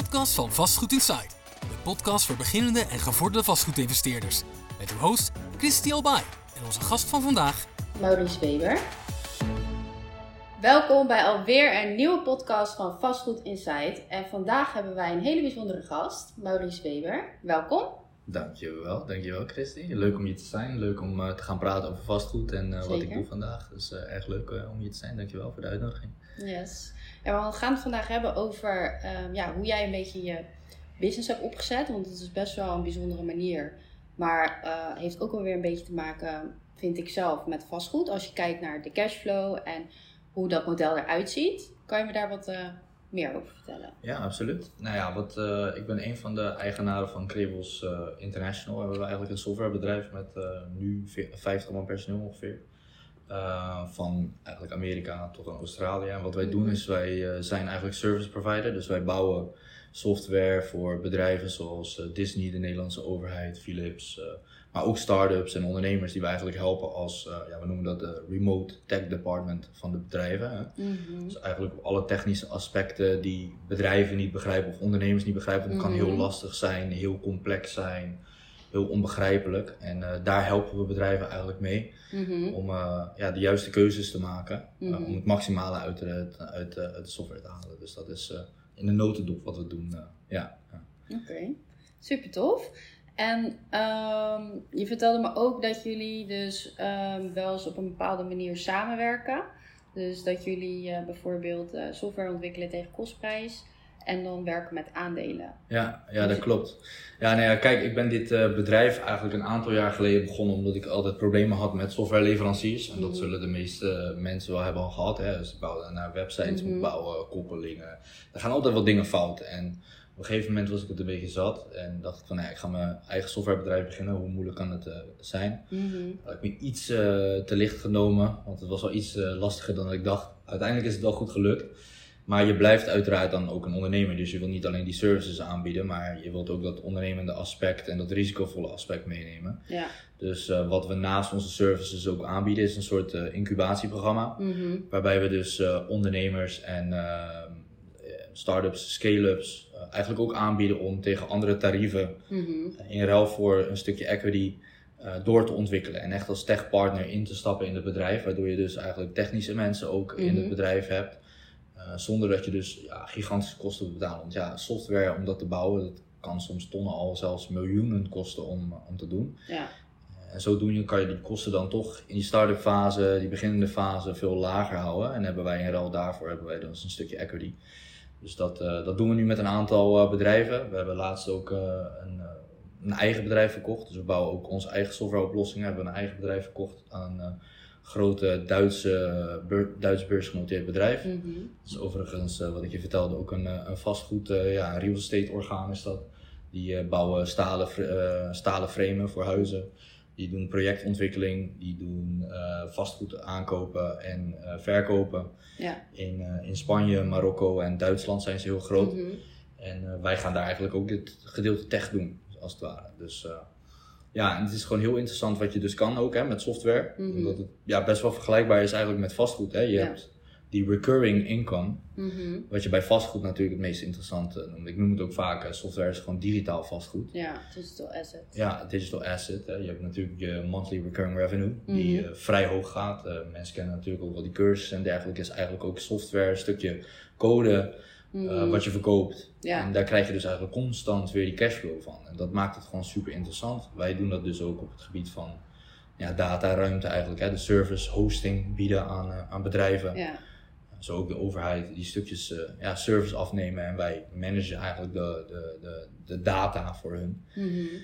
podcast van Vastgoed Insight. De podcast voor beginnende en gevorderde vastgoedinvesteerders. Met uw host Christy Albay en onze gast van vandaag, Maurice Weber. Welkom bij alweer een nieuwe podcast van Vastgoed Insight. En vandaag hebben wij een hele bijzondere gast, Maurice Weber. Welkom. Dankjewel, dankjewel Christy. Leuk om hier te zijn, leuk om uh, te gaan praten over vastgoed en uh, wat ik doe vandaag. Dus uh, erg leuk om hier te zijn, dankjewel voor de uitnodiging. Yes. En we gaan het vandaag hebben over um, ja, hoe jij een beetje je business hebt opgezet. Want het is best wel een bijzondere manier. Maar heeft ook wel weer een beetje te maken, vind ik zelf, met vastgoed. Als je kijkt naar de cashflow en hoe dat model eruit ziet. Kan je me daar wat meer over vertellen? Ja, absoluut. Nou ja, wat, uh, ik ben een van de eigenaren van uh, International. We hebben eigenlijk een softwarebedrijf met uh, nu 50 man personeel ongeveer. Van eigenlijk Amerika tot aan Australië. En wat wij doen is, wij zijn eigenlijk service provider. Dus wij bouwen software voor bedrijven zoals Disney, de Nederlandse overheid, Philips. maar ook start-ups en ondernemers die we eigenlijk helpen als, ja, we noemen dat de remote tech department van de bedrijven. Hè? Mm -hmm. Dus eigenlijk alle technische aspecten die bedrijven niet begrijpen of ondernemers niet begrijpen. Het kan Mhm. heel lastig zijn, heel complex zijn, heel onbegrijpelijk. En uh, daar helpen we bedrijven eigenlijk mee Mm -hmm. om uh, ja, de juiste keuzes te maken. Uh, Mhm. om het maximale uit de, uit, uit de software te halen. Dus dat is in de notendop wat we doen. ja. Oké, okay. super tof. En um, je vertelde me ook dat jullie dus um, wel eens op een bepaalde manier samenwerken. Dus dat jullie bijvoorbeeld software ontwikkelen tegen kostprijs en dan werken met aandelen. Ja, ja dat klopt. Ja, nou ja, kijk, ik ben dit uh, bedrijf eigenlijk een aantal jaar geleden begonnen omdat ik altijd problemen had met softwareleveranciers. En dat Mhm. zullen de meeste mensen wel hebben al gehad. Hè. Ze bouwen naar websites, Mhm. bouwen koppelingen. Er gaan altijd wat dingen fout. En op een gegeven moment was ik het een beetje zat en dacht ik van, nou ik ga mijn eigen softwarebedrijf beginnen. Hoe moeilijk kan het uh, zijn? Mhm. Had ik me iets uh, te licht genomen, want het was wel iets uh, lastiger dan ik dacht. Uiteindelijk is het wel goed gelukt. Maar je blijft uiteraard dan ook een ondernemer, dus je wil niet alleen die services aanbieden, maar je wilt ook dat ondernemende aspect en dat risicovolle aspect meenemen. Ja. Dus uh, wat we naast onze services ook aanbieden is een soort uh, incubatieprogramma, Mhm. waarbij we dus uh, ondernemers en start-ups, scale-ups eigenlijk ook aanbieden om tegen andere tarieven Mhm. in ruil voor een stukje equity door te ontwikkelen. En echt als techpartner in te stappen in het bedrijf. Waardoor je dus eigenlijk technische mensen ook in Mhm. het bedrijf hebt. Uh, zonder dat je dus ja, gigantische kosten moet betalen. Want ja, software om dat te bouwen, dat kan soms tonnen al zelfs miljoenen kosten om, om te doen. Ja. En zodoende kan je die kosten dan toch in die start-up fase, die beginnende fase, veel lager houden. En hebben wij in ruil daarvoor hebben wij dus een stukje equity. Dus dat, uh, dat doen we nu met een aantal bedrijven. We hebben laatst ook een een eigen bedrijf verkocht. Dus we bouwen ook onze eigen softwareoplossingen. We hebben een eigen bedrijf verkocht aan een grote Duitse, beur, Duits beursgenoteerd bedrijf. Mhm. Dat is overigens, uh, wat ik je vertelde, ook een, een vastgoed, uh, ja, een real estate orgaan is dat. Die bouwen stalen, stalen framen voor huizen. Die doen projectontwikkeling, die doen vastgoed aankopen en verkopen. Ja. In, in Spanje, Marokko en Duitsland zijn ze heel groot. Mhm. En wij gaan daar eigenlijk ook dit gedeelte tech doen als het ware. Dus ja, en het is gewoon heel interessant wat je dus kan ook hè, met software. Mhm. Omdat het ja, best wel vergelijkbaar is eigenlijk met vastgoed. Hè. Je Ja. hebt die recurring income, Mhm. wat je bij vastgoed natuurlijk het meest interessante noemt. Ik noem het ook vaak, uh, software is gewoon digitaal vastgoed. Ja, digital asset. Ja, digital asset. Hè. Je hebt natuurlijk je monthly recurring revenue, die Mhm. uh, vrij hoog gaat. Uh, mensen kennen natuurlijk ook wel die cursussen en dergelijke. is eigenlijk ook software, een stukje code Mhm. uh, wat je verkoopt. Ja. En daar krijg je dus eigenlijk constant weer die cashflow van. En dat maakt het gewoon super interessant. Wij doen dat dus ook op het gebied van ja, data, ruimte eigenlijk. Hè, de service, hosting bieden aan, uh, aan bedrijven. ja. Zo ook de overheid die stukjes uh, ja, service afnemen. En wij managen eigenlijk de, de, de, de data voor hun. Mhm. Uh,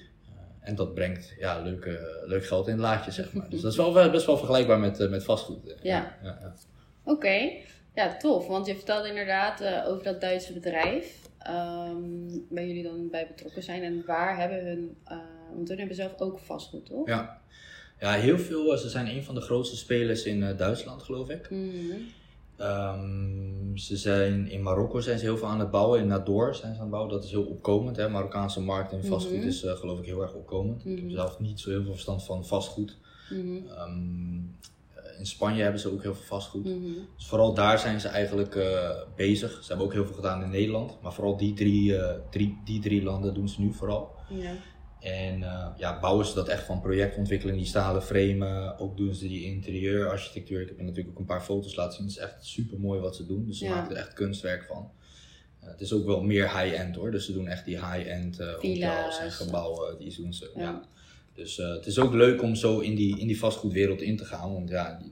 en dat brengt ja, leuk, leuk geld in het laadje, zeg maar. dus dat is wel best wel vergelijkbaar met, uh, met vastgoed. Ja. ja, ja. Oké, ja tof. Want je vertelde inderdaad uh, over dat Duitse bedrijf. Um, waar jullie dan bij betrokken zijn. En waar hebben hun, uh, want hun hebben zelf ook vastgoed, toch? Ja. ja, heel veel. Ze zijn een van de grootste spelers in uh, Duitsland, geloof ik. Mhm. Um, ze zijn in Marokko zijn ze heel veel aan het bouwen. In Nador zijn ze aan het bouwen. Dat is heel opkomend. Hè? Marokkaanse markt in vastgoed Mhm. is geloof ik heel erg opkomend. Ik heb Mhm. zelf niet zo heel veel verstand van vastgoed. Um, in Spanje hebben ze ook heel veel vastgoed. Mhm. Dus vooral daar zijn ze eigenlijk eh, bezig. Ze hebben ook heel veel gedaan in Nederland. Maar vooral die drie, eh, drie, die drie landen doen ze nu vooral. Ja. En eh, ja, bouwen ze dat echt van projectontwikkeling, die stalen framen. Ook doen ze die interieurarchitectuur. Ik heb je natuurlijk ook een paar foto's laten zien. Het is echt super mooi wat ze doen. Dus ze Ja. maken er echt kunstwerk van. Het is ook wel meer high-end hoor. Dus ze doen echt die high-end hotels en gebouwen. Die doen ze. Ja. Ja. Dus eh, het is ook leuk om zo in die, in die vastgoedwereld in te gaan. Want ja,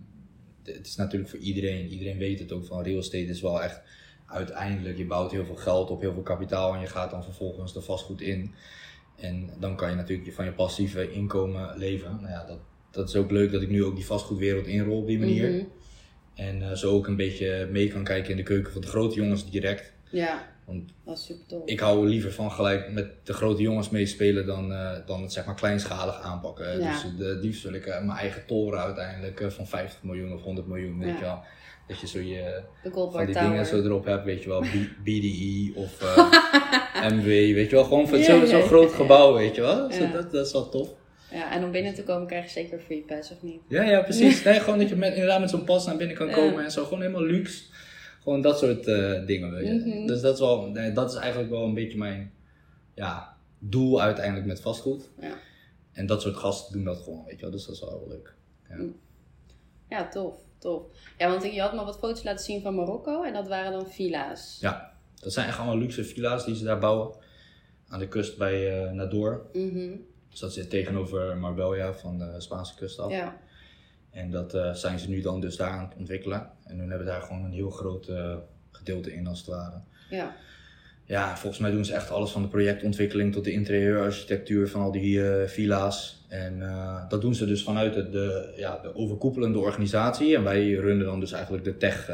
het is natuurlijk voor iedereen. Iedereen weet het ook van real estate is wel echt uiteindelijk. Je bouwt heel veel geld op, heel veel kapitaal. En je gaat dan vervolgens de vastgoed in. En dan kan je natuurlijk van je passieve inkomen leven. Nou ja, dat, dat is ook leuk dat ik nu ook die vastgoedwereld inrol op die manier. Mhm. En eh, zo ook een beetje mee kan kijken in de keuken van de grote jongens direct. Ja, Want ik hou liever van gelijk met de grote jongens meespelen dan, eh, dan het zeg maar kleinschalig aanpakken. Ja. Dus de, liefst wil ik eh, mijn eigen toren uiteindelijk eh, van 50 miljoen of 100 miljoen, weet je wel. Dat je zo je, van die Tower. dingen zo erop hebt, weet je wel, B- BDE of eh, MW, weet je wel. Gewoon van zo'n ja, groot gebouw, weet je wel. Zo, Ja. dat, dat is wel tof. Ja, en om binnen te komen krijg je zeker free pass, of niet? Ja, ja, precies. Nee, gewoon dat je met, inderdaad met zo'n pas naar binnen kan komen en zo. Gewoon helemaal luxe. Gewoon dat soort eh, dingen, weet je. Mhm. Dus dat is, wel, nee, dat is eigenlijk wel een beetje mijn ja, doel uiteindelijk met vastgoed. Ja. En dat soort gasten doen dat gewoon, weet je wel. Dus dat is wel heel leuk. Ja, tof, tof. Ja, want je had me wat foto's laten zien van Marokko en dat waren dan villa's. Ja, dat zijn echt allemaal luxe villa's die ze daar bouwen. Aan de kust bij eh Nador. Mhm. Dus dat zit tegenover Marbella van de Spaanse kust af. Ja, En dat eh, zijn ze nu dan dus daar aan het ontwikkelen. En hun hebben daar gewoon een heel groot eh, gedeelte in als het ware. ja, Ja, volgens mij doen ze echt alles van de projectontwikkeling tot de interieurarchitectuur van al die eh, villa's. En dat doen ze dus vanuit de, de, ja, de overkoepelende organisatie. En wij runnen dan dus eigenlijk de tech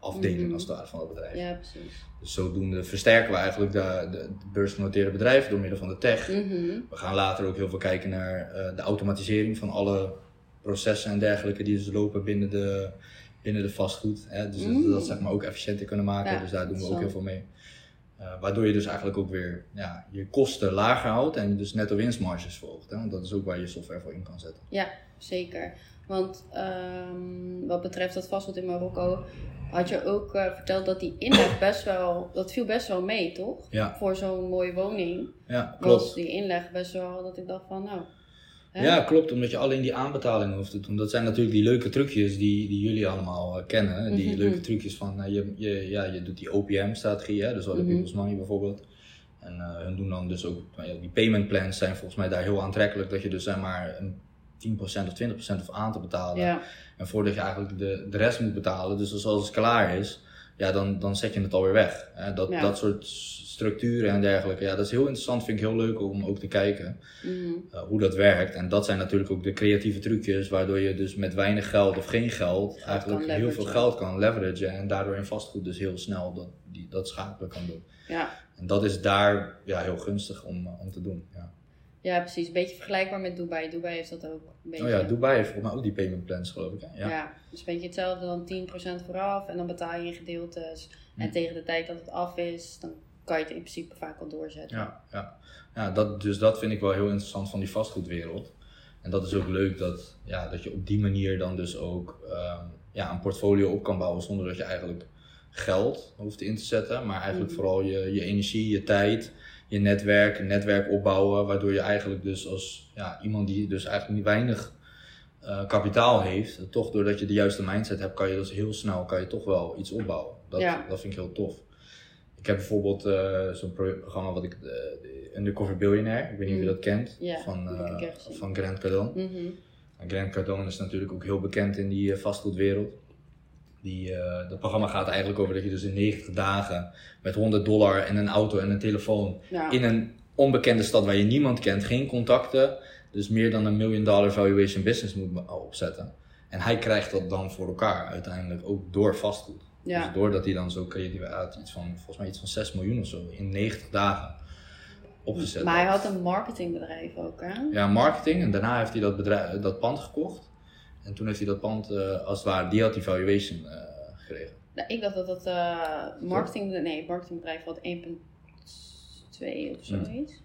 afdeling Mhm. als het ware van het bedrijf. ja, precies. Dus zodoende versterken we eigenlijk de, de, de beursgenoteerde bedrijven door middel van de tech. Mhm. We gaan later ook heel veel kijken naar de automatisering van alle processen en dergelijke die dus lopen binnen de, binnen de vastgoed. Hè? Dus dat- Mm. dat zeg maar ook efficiënter kunnen maken. Ja, dus daar doen we ook heel veel mee. Eh, waardoor je dus eigenlijk ook weer ja, je kosten lager houdt en dus netto winstmarges volgt. Hè? Want dat is ook waar je software voor in kan zetten. Ja, zeker. Want ehm, wat betreft dat vastgoed in Marokko, had je ook eh, verteld dat die inleg best wel, dat viel best wel mee, toch? Ja, Voor zo'n mooie woning ja was klopt. die inleg best wel, dat ik dacht van nou. Hè? Ja, klopt. Omdat je alleen die aanbetalingen hoeft te doen. Dat zijn natuurlijk die leuke trucjes die, die jullie allemaal eh, kennen. Die Mhm. leuke trucjes van, eh, je, je, ja, je doet die OPM-strategie, hè, dus Other Mhm. People's Money bijvoorbeeld. En eh hun doen dan dus ook, nou die payment plans zijn volgens mij daar heel aantrekkelijk. Dat je dus zeg maar een 10% of 20% of aan te betalen. Ja, En voordat je eigenlijk de, de rest moet betalen, dus als alles klaar is, ja, dan, dan zet je het alweer weg. Hè. Dat, Ja. dat soort structuren en dergelijke, ja, dat is heel interessant, vind ik heel leuk om ook te kijken mhm. uh, hoe dat werkt. En dat zijn natuurlijk ook de creatieve trucjes, waardoor je dus met weinig geld of geen geld eigenlijk heel veel geld kan leveragen en daardoor in vastgoed dus heel snel dat, die, dat schakelen kan doen. ja. En dat is daar ja, heel gunstig om, om te doen. Ja. Ja, precies. Een beetje vergelijkbaar met Dubai. Dubai heeft dat ook een beetje. Oh ja, Dubai heeft volgens mij ook die payment plans geloof ik. Hè? Ja. Ja. dus een beetje hetzelfde dan 10% vooraf en dan betaal je in gedeeltes. En Hm. tegen de tijd dat het af is, dan kan je het in principe vaak al doorzetten. Ja, ja. ja dat, dus dat vind ik wel heel interessant van die vastgoedwereld. En dat is ook leuk dat, ja, dat je op die manier dan dus ook ehm, ja, een portfolio op kan bouwen zonder dat je eigenlijk geld hoeft in te zetten. Maar eigenlijk Mhm. vooral je, je energie, je tijd, je netwerk, een netwerk opbouwen. Waardoor je eigenlijk dus als ja, iemand die dus eigenlijk niet weinig eh, kapitaal heeft, toch doordat je de juiste mindset hebt, kan je dus heel snel kan je toch wel iets opbouwen. Dat, Ja. dat vind ik heel tof. Ik heb bijvoorbeeld eh, zo'n pro- programma wat ik, de Undercover Billionaire, ik weet niet of je Mm. dat kent, Ja, van, dat van Grant Cardone. Mhm. En Grant Cardone is natuurlijk ook heel bekend in die vastgoedwereld. Die, eh, dat programma gaat eigenlijk over dat je dus in 90 dagen met 100 dollar en een auto en een telefoon Ja. in een onbekende stad waar je niemand kent, geen contacten, dus meer dan een million dollar valuation business moet opzetten. En hij krijgt dat dan voor elkaar uiteindelijk ook door vastgoed. ja. Dus doordat hij dan zo creatief uit iets van, volgens mij iets van 6 miljoen of zo, in 90 dagen opgezet maar hij had een marketingbedrijf ook, hè? Ja, marketing en daarna heeft hij dat, bedrijf, dat pand gekocht. En toen heeft hij dat pand, eh, als het ware, die had die valuation eh, gekregen. Nou, ik dacht dat het eh marketing, nee, marketingbedrijf had 1,2 of zoiets.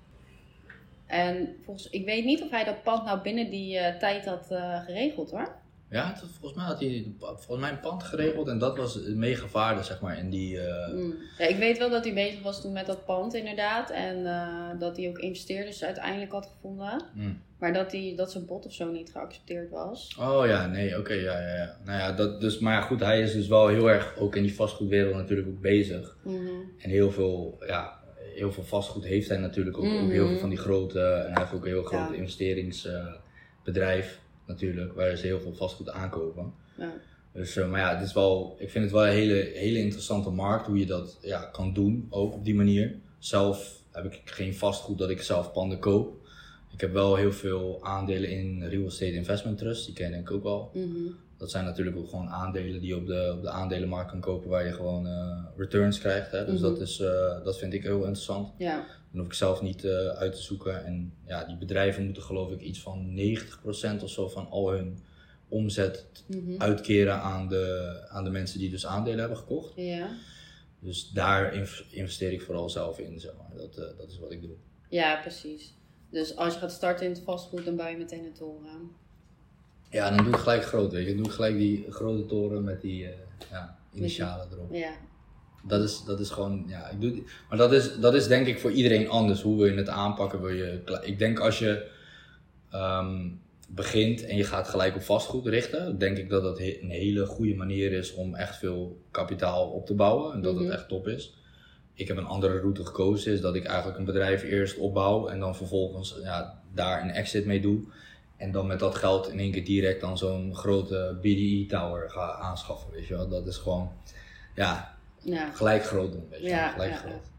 En volgens, ik weet niet of hij dat pand nou binnen die tijd had geregeld hoor. Ja, het- volgens mij had hij volgens mij een pand geregeld en dat was mega vaardig, zeg maar, in die... eh, Mm. Ja, ik weet wel dat hij bezig was toen met dat pand inderdaad. En eh, dat hij ook investeerders uiteindelijk had gevonden. mm. Maar dat, hij, dat zijn bod of zo niet geaccepteerd was. Oh ja, nee, oké, ja, ja, ja. Nou ja, dat, dus, maar ja, goed, hij is dus wel heel erg ook in die vastgoedwereld natuurlijk ook bezig. Mhm. En heel veel, ja, heel veel vastgoed heeft hij natuurlijk ook, ook Mhm. heel veel van die grote, en hij heeft ook een heel groot Ja. investeringsbedrijf natuurlijk, waar ze heel veel vastgoed aankopen. Ja. Dus, eh, maar ja, het is wel, ik vind het wel een hele, hele interessante markt hoe je dat ja, kan doen, ook op die manier. Zelf heb ik geen vastgoed dat ik zelf panden koop. Ik heb wel heel veel aandelen in Real Estate Investment Trust, die ken ik ook wel. Mhm. Dat zijn natuurlijk ook gewoon aandelen die je op de, op de aandelenmarkt kan kopen waar je gewoon eh, returns krijgt. Hè? Dus Mhm. dat, is, eh, dat vind ik heel interessant. Ja. Dan hoef ik zelf niet eh, uit te zoeken. En ja, die bedrijven moeten geloof ik iets van 90% of zo van al hun omzet Mhm. uitkeren aan de, aan de mensen die dus aandelen hebben gekocht. ja. Dus daar inv- investeer ik vooral zelf in. Zeg maar. dat, dat is wat ik doe. Ja, precies. Dus als je gaat starten in het vastgoed, dan bouw je meteen een toren. Ja, dan doe ik gelijk groot. Weet je. Dan doe ik gelijk die grote toren met die eh, ja, initialen erop. Ja. Dat is, dat is gewoon, ja, ik doe, maar dat is, dat is denk ik voor iedereen anders. Hoe wil je het aanpakken? Wil je, ik denk als je ehm, begint en je gaat gelijk op vastgoed richten, denk ik dat dat een hele goede manier is om echt veel kapitaal op te bouwen en dat Mhm. het echt top is. Ik heb een andere route gekozen, is dat ik eigenlijk een bedrijf eerst opbouw en dan vervolgens ja, daar een exit mee doe. En dan met dat geld in één keer direct dan zo'n grote BDE tower ga aanschaffen, weet je wel. Dat is gewoon, ja, Ja. gelijk groot doen, weet je. Ja, Gelijk ja, groot.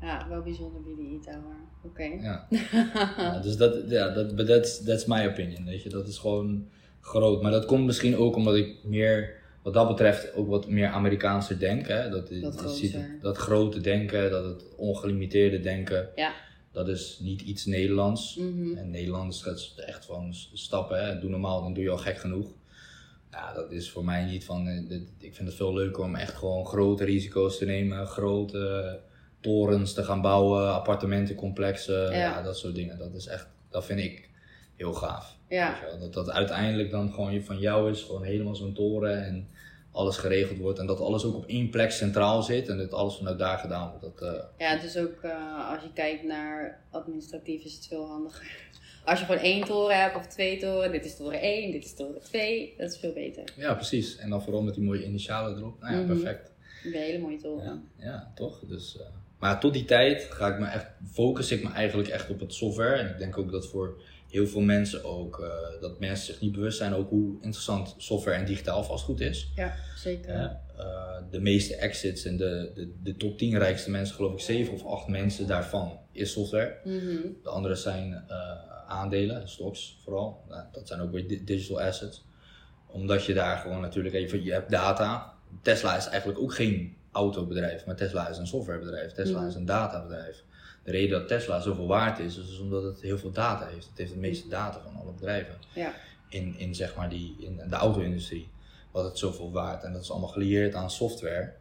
ja, wel bijzonder bij die e-tower. Oké. Ja. Ja, dus dat, ja, dat, but that's, that's my opinion, weet je. Dat is gewoon groot. Maar dat komt misschien ook omdat ik meer, wat dat betreft, ook wat meer Amerikaanser denk. Hè? Dat, Dat groter. dat grote denken, dat het ongelimiteerde denken. Ja. Dat is niet iets Nederlands. Mhm. En Nederlands gaat echt van stappen. Hè? Doe normaal, dan doe je al gek genoeg. Ja, dat is voor mij niet van. eh, Ik vind het veel leuker om echt gewoon grote risico's te nemen. Grote torens te gaan bouwen, appartementencomplexen. Ja. Ja. dat soort dingen. Dat is echt, dat vind ik heel gaaf. Ja. Weet je wel? Dat dat uiteindelijk dan gewoon van jou is. Gewoon helemaal zo'n toren en alles geregeld wordt. En dat alles ook op één plek centraal zit. En dat alles vanuit daar gedaan wordt. Dat, eh, Ja, het is ook, eh, als je kijkt naar administratief, is het veel handiger. Als je gewoon één toren hebt of twee toren, dit is toren 1, dit is toren 2, dat is veel beter. ja, precies. En dan vooral met die mooie initialen erop. Nou ja, Mhm. perfect. Een hele mooie toren. Ja, ja toch? Dus, eh, maar tot die tijd ga ik me echt, focus ik me eigenlijk echt op het software. En ik denk ook dat voor heel veel mensen ook, eh, dat mensen zich niet bewust zijn ook hoe interessant software en digitaal vastgoed is. Ja, zeker. Eh, de meeste exits en de, de, de top 10 rijkste mensen, geloof ik zeven of acht mensen daarvan, is software. Mhm. De andere zijn eh, aandelen, stocks vooral. Nou, dat zijn ook weer di- digital assets. Omdat je daar gewoon natuurlijk even, je hebt data. Tesla is eigenlijk ook geen autobedrijf, maar Tesla is een softwarebedrijf. Tesla Mhm. is een databedrijf. De reden dat Tesla zoveel waard is, is omdat het heel veel data heeft. Het heeft de meeste data van alle bedrijven Ja. in, in, zeg maar die, in de auto-industrie. Wat het zoveel waard. En dat is allemaal gelieerd aan software.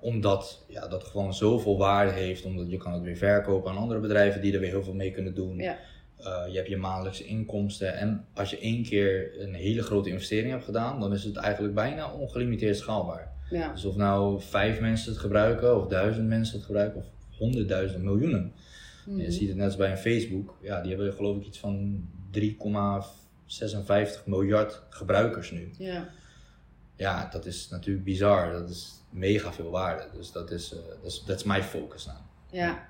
Omdat ja, dat gewoon zoveel waarde heeft. Omdat je kan het weer verkopen aan andere bedrijven die er weer heel veel mee kunnen doen. Ja. Uh, je hebt je maandelijkse inkomsten. En als je één keer een hele grote investering hebt gedaan, dan is het eigenlijk bijna ongelimiteerd schaalbaar. Ja. Dus of nou vijf mensen het gebruiken, of duizend mensen het gebruiken, of honderdduizend miljoenen. Mhm. Je ziet het net als bij een Facebook. Ja, die hebben geloof ik iets van 3,56 miljard gebruikers nu. Ja. Ja, dat is natuurlijk bizar. Dat is mega veel waarde. Dus dat is, eh, dat is, focus nou. Ja.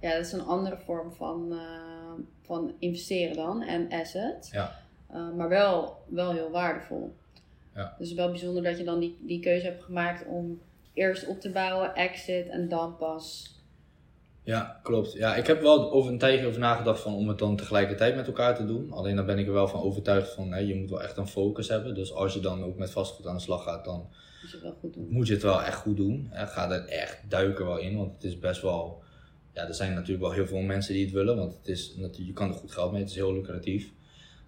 Ja, dat is een andere vorm van, eh, van investeren dan en asset. Ja. Eh, maar wel, wel heel waardevol. Ja. Dus wel bijzonder dat je dan die, die keuze hebt gemaakt om eerst op te bouwen, exit en dan pas. Ja, klopt. Ja, ik heb wel over een tijdje over nagedacht van om het dan tegelijkertijd met elkaar te doen. Alleen dan ben ik er wel van overtuigd van, hè, je moet wel echt een focus hebben. Dus als je dan ook met vastgoed aan de slag gaat, dan Moet je het wel goed doen. moet je het wel echt goed doen. Hè. Ga er echt duiken wel in, want het is best wel... Ja, er zijn natuurlijk wel heel veel mensen die het willen, want het is, natuurlijk- je kan er goed geld mee, het is heel lucratief.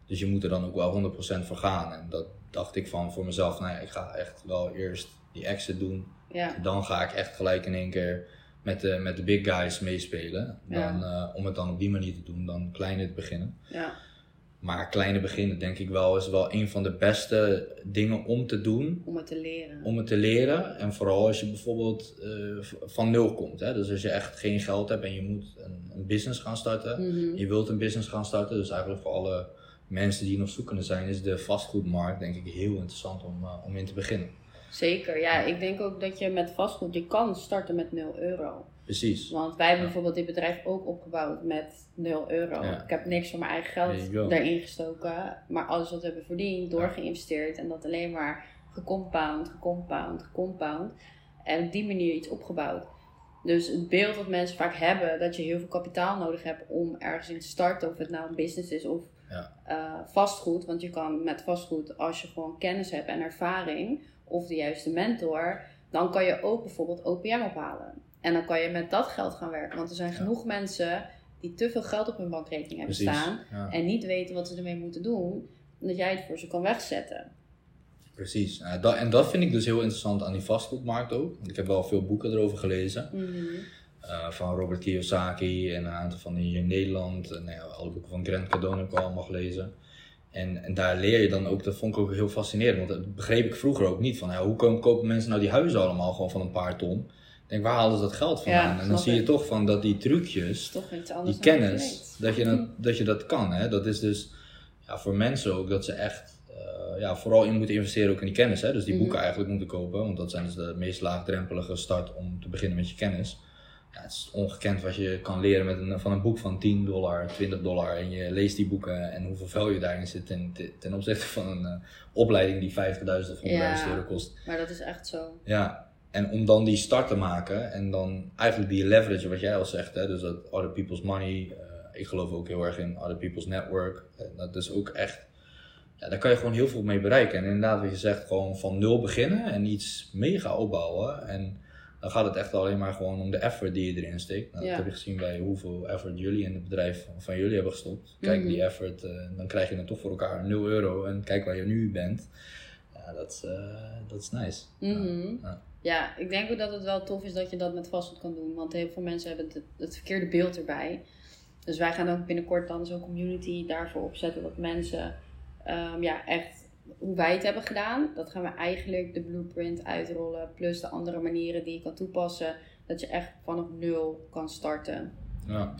Dus je moet er dan ook wel 100% voor gaan. En dat dacht ik van voor mezelf, nou ja, ik ga echt wel eerst die exit doen. Ja. Dan ga ik echt gelijk in één keer met de, met de big guys meespelen. Dan, eh, om het dan op die manier te doen, dan kleiner te beginnen. Ja. Maar kleine beginnen denk ik wel is wel een van de beste dingen om te doen. Om het te leren. Om het te leren. En vooral als je bijvoorbeeld eh, van nul komt. Hè? Dus als je echt geen geld hebt en je moet een, een business gaan starten. Mhm. Je wilt een business gaan starten. Dus eigenlijk voor alle mensen die nog zoekende zijn, is de vastgoedmarkt denk ik heel interessant om, eh, om in te beginnen. Zeker, ja. Ik denk ook dat je met vastgoed, je kan starten met 0 euro. Precies. Want wij hebben bijvoorbeeld dit bedrijf ook opgebouwd met 0 euro. Ja. Ik heb niks van mijn eigen geld daarin gestoken. Maar alles wat we hebben verdiend, doorgeïnvesteerd. En dat alleen maar gecompound, gecompound, gecompound. En op die manier iets opgebouwd. Dus het beeld dat mensen vaak hebben, dat je heel veel kapitaal nodig hebt om ergens in te starten. Of het nou een business is of Ja. eh, vastgoed. Want je kan met vastgoed, als je gewoon kennis hebt en ervaring, of de juiste mentor, dan kan je ook bijvoorbeeld OPM ophalen. En dan kan je met dat geld gaan werken. Want er zijn Ja. genoeg mensen die te veel geld op hun bankrekening hebben Precies. staan Ja. en niet weten wat ze ermee moeten doen, dat jij het voor ze kan wegzetten. Precies. Dat, en dat vind ik dus heel interessant aan die vastgoedmarkt ook. Want ik heb wel veel boeken erover gelezen. Mhm. Eh, van Robert Kiyosaki en een aantal van die hier in Nederland. En nou ja, alle boeken van Grant Cardone heb ik al allemaal gelezen. En, en daar leer je dan ook, dat vond ik ook heel fascinerend. Want dat begreep ik vroeger ook niet. Van, ja, hoe komen- kopen mensen nou die huizen allemaal gewoon van een paar ton? Ik denk, waar halen ze dat geld vandaan? Ja, en dan zie je toch van dat die trucjes, is toch iets anders die je kennis, dat je, dat, dat je dat kan. Hè? Dat is dus ja, voor mensen ook dat ze echt eh, ja, vooral in moeten investeren ook in die kennis. Hè? Dus die Mhm. boeken eigenlijk moeten kopen, want dat zijn dus de meest laagdrempelige start om te beginnen met je kennis. Ja, het is ongekend wat je kan leren met een, van een boek van 10 dollar, 20 dollar. En je leest die boeken en hoeveel value daarin zit ten, ten opzichte van een eh, opleiding die 50.000 of 100.000 Ja. euro kost. Maar dat is echt zo. Ja, en om dan die start te maken en dan eigenlijk die leverage, wat jij al zegt, hè, dus dat other people's money. eh, ik geloof ook heel erg in other people's network. En dat is ook echt, ja, daar kan je gewoon heel veel mee bereiken. En inderdaad, wat je zegt, gewoon van nul beginnen en iets mega opbouwen. En dan gaat het echt alleen maar gewoon om de effort die je erin steekt. Nou, Ja. Dat heb je gezien bij hoeveel effort jullie in het bedrijf van, van jullie hebben gestopt. Kijk, Mhm. die effort, eh, dan krijg je het toch voor elkaar 0 euro. En kijk waar je nu bent. Ja, dat is, eh, dat is nice. Mhm. Ja. Ja, ik denk ook dat het wel tof is dat je dat met vastgoed kan doen. Want heel veel mensen hebben het, het verkeerde beeld erbij. Dus wij gaan ook binnenkort dan zo'n community daarvoor opzetten. Dat mensen ehm, ja, echt hoe wij het hebben gedaan. Dat gaan we eigenlijk de blueprint uitrollen. Plus de andere manieren die je kan toepassen. Dat je echt vanaf nul kan starten. Ja.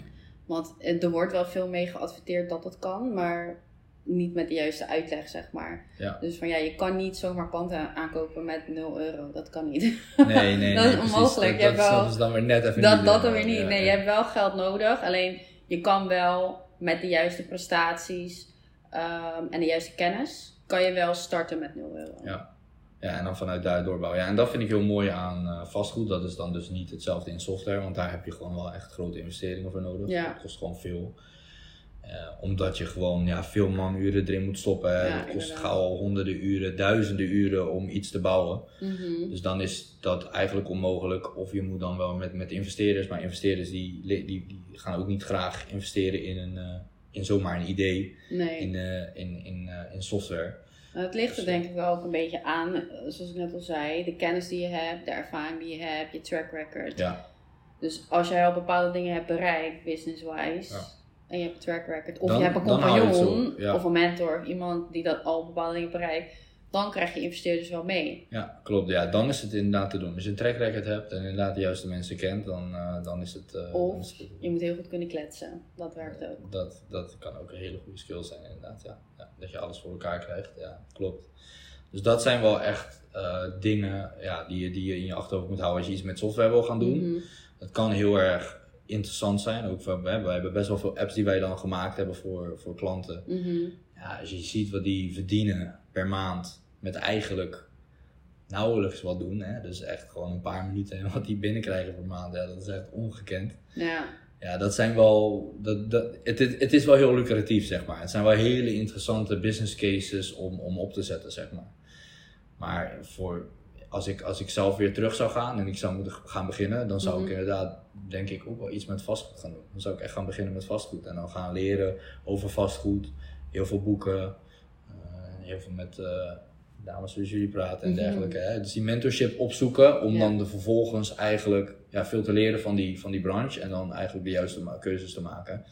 Want eh, er wordt wel veel mee geadverteerd dat het kan. Maar niet met de juiste uitleg, zeg maar. Ja. Dus van ja, je kan niet zomaar panden aankopen met 0 euro. Dat kan niet. Nee, nee, Dat nee, is onmogelijk. Dat, dat, wel- dat is dan weer net even Dat, niet, dat dan weer niet. ja, nee, ja. je hebt wel geld nodig. Alleen je kan wel met de juiste prestaties ehm, en de juiste kennis, kan je wel starten met 0 euro. Ja. Ja, en dan vanuit daar doorbouwen. Ja, en dat vind ik heel mooi aan eh, vastgoed. Dat is dan dus niet hetzelfde in software, want daar heb je gewoon wel echt grote investeringen voor nodig. Ja. Dat kost gewoon veel. Eh, omdat je gewoon ja, veel manuren erin moet stoppen. Ja, het kost inderdaad. gauw al honderden uren, duizenden uren om iets te bouwen. Mhm. Dus dan is dat eigenlijk onmogelijk. Of je moet dan wel met, met investeerders. Maar investeerders die, die, die gaan ook niet graag investeren in, een, eh, in zomaar een idee. Nee. In, eh, in, in, eh, in software. Nou, het ligt er denk ik wel ook een beetje aan, eh, zoals ik net al zei, de kennis die je hebt, de ervaring die je hebt, je track record. Ja, Dus als jij al bepaalde dingen hebt bereikt, business-wise, Ja. en je hebt een track record, of Dan- je hebt een compagnon, ja. of een mentor, iemand die dat al bepaalde dingen bereikt, dan krijg je investeerders wel mee. ja, klopt. Ja, dan is het inderdaad te doen. Als je een track record hebt en inderdaad de juiste mensen kent, dan, eh, dan is het. eh, Of dan is het- Je moet heel goed kunnen kletsen. Dat werkt ook. dat, dat kan ook een hele goede skill zijn, inderdaad. Ja. Ja, dat je alles voor elkaar krijgt, ja, klopt. Dus dat zijn wel echt eh, dingen ja, die, je, die je in je achterhoofd moet houden als je iets met software wil gaan doen. Mhm. Het kan heel erg interessant zijn. Ook we, hebben, we hebben best wel veel apps die wij dan gemaakt hebben voor, voor klanten. Mhm. Ja, als je ziet wat die verdienen per maand met eigenlijk nauwelijks wat doen. Hè? Dus echt gewoon een paar minuten en wat die binnenkrijgen per maand. Ja, dat is echt ongekend. Ja. Ja, dat zijn wel. Dat, dat, het, het, het is wel heel lucratief, zeg maar. Het zijn wel hele interessante business cases om, om op te zetten, zeg maar. Maar voor, als, ik, als ik zelf weer terug zou gaan en ik zou moeten gaan beginnen, dan zou Mhm. ik inderdaad, denk ik, ook wel iets met vastgoed gaan doen. Dan zou ik echt gaan beginnen met vastgoed en dan gaan leren over vastgoed, heel veel boeken, eh, heel veel met eh, dames zoals jullie praten en Mhm. dergelijke. Hè? Dus die mentorship opzoeken om Ja. dan de vervolgens eigenlijk ja, veel te leren van die, van die branche en dan eigenlijk de juiste keuzes te maken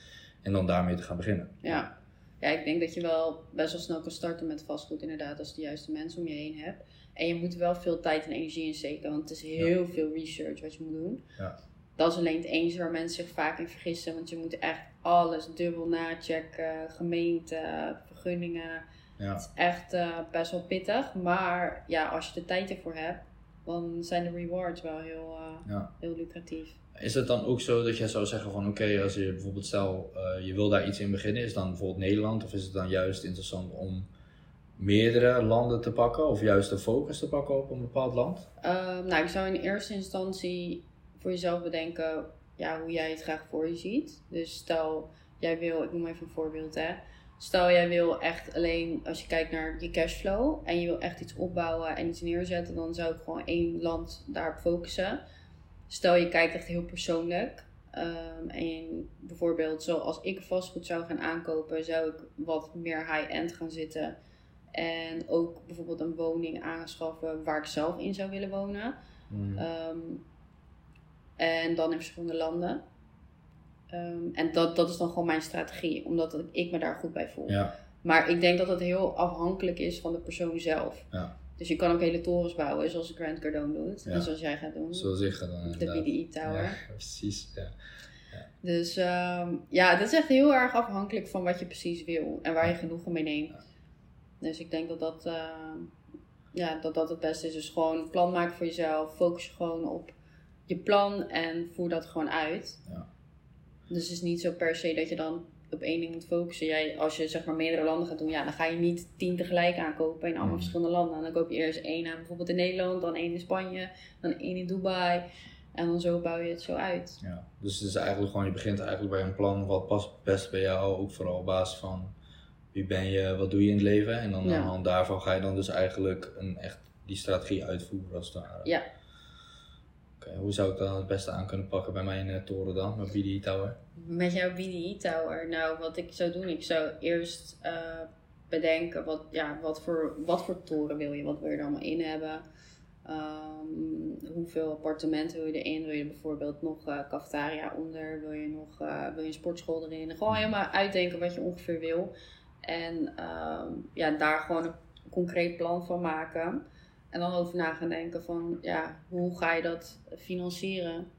en dan daarmee te gaan beginnen. Ja. ja, ik denk dat je wel best wel snel kan starten met vastgoed, inderdaad, als je de juiste mensen om je heen hebt. En je moet er wel veel tijd en energie in steken, want het is heel veel research wat je moet doen. Ja. Dat is alleen het enige waar mensen zich vaak in vergissen, want je moet echt alles dubbel nachecken, gemeente, vergunningen. Ja. Het is echt eh, best wel pittig, maar ja, als je de tijd ervoor hebt, dan zijn de rewards wel heel, eh, Ja. heel lucratief. Is het dan ook zo dat jij zou zeggen van oké, als je bijvoorbeeld stel eh, je wil daar iets in beginnen, is dan bijvoorbeeld Nederland of is het dan juist interessant om meerdere landen te pakken of juist de focus te pakken op een bepaald land? Ehm, nou, ik zou in eerste instantie voor jezelf bedenken ja, hoe jij het graag voor je ziet. Dus stel, jij wil, ik noem even een voorbeeld hè. Stel, jij wil echt alleen, als je kijkt naar je cashflow en je wil echt iets opbouwen en iets neerzetten, dan zou ik gewoon één land daarop focussen. Stel, je kijkt echt heel persoonlijk. ehm, en bijvoorbeeld, zoals ik vastgoed zou gaan aankopen, zou ik wat meer high-end gaan zitten. En ook bijvoorbeeld een woning aanschaffen waar ik zelf in zou willen wonen. Hmm. Ehm, en dan in verschillende landen. Ehm, en dat, dat is dan gewoon mijn strategie, omdat ik me daar goed bij voel. ja, Maar ik denk dat het heel afhankelijk is van de persoon zelf. Ja. Dus je kan ook hele torens bouwen, zoals Grant Cardone doet. Ja. En zoals jij gaat doen. zoals ik ga dan de. BDI Tower. Ja, precies. Ja. Dus ehm, ja, dat is echt heel erg afhankelijk van wat je precies wil en waar je genoegen mee neemt. Dus ik denk dat dat, ehm, ja, dat dat het beste is. Dus gewoon een plan maken voor jezelf. Focus je gewoon op je plan en voer dat gewoon uit. Ja. Dus het is niet zo per se dat je dan op één ding moet focussen. Jij, als je zeg maar meerdere landen gaat doen, ja, dan ga je niet tien tegelijk aankopen in allemaal Mhm. verschillende landen. Dan koop je eerst één aan bijvoorbeeld in Nederland, dan één in Spanje, dan één in Dubai. En dan zo bouw je het zo uit. Ja. Dus het is eigenlijk gewoon, je begint eigenlijk bij een plan wat past best bij jou, ook vooral op basis van wie ben je, wat doe je in het leven. En dan Ja. aan de hand daarvan ga je dan dus eigenlijk een, echt die strategie uitvoeren als het ware. Ja. Hoe zou ik dan het beste aan kunnen pakken bij mijn eh, toren dan, mijn BDI Tower? Met jouw BDI Tower. Nou, wat ik zou doen, ik zou eerst eh, bedenken wat, ja, wat, voor, wat voor toren wil je, wat wil je er allemaal in hebben. Ehm, hoeveel appartementen wil je erin? Wil je bijvoorbeeld nog eh cafetaria onder? Wil je nog wil je een sportschool erin? Gewoon helemaal uitdenken wat je ongeveer wil. En ehm, ja, daar gewoon een concreet plan van maken. En dan over na gaan denken van, ja, hoe ga je dat financieren?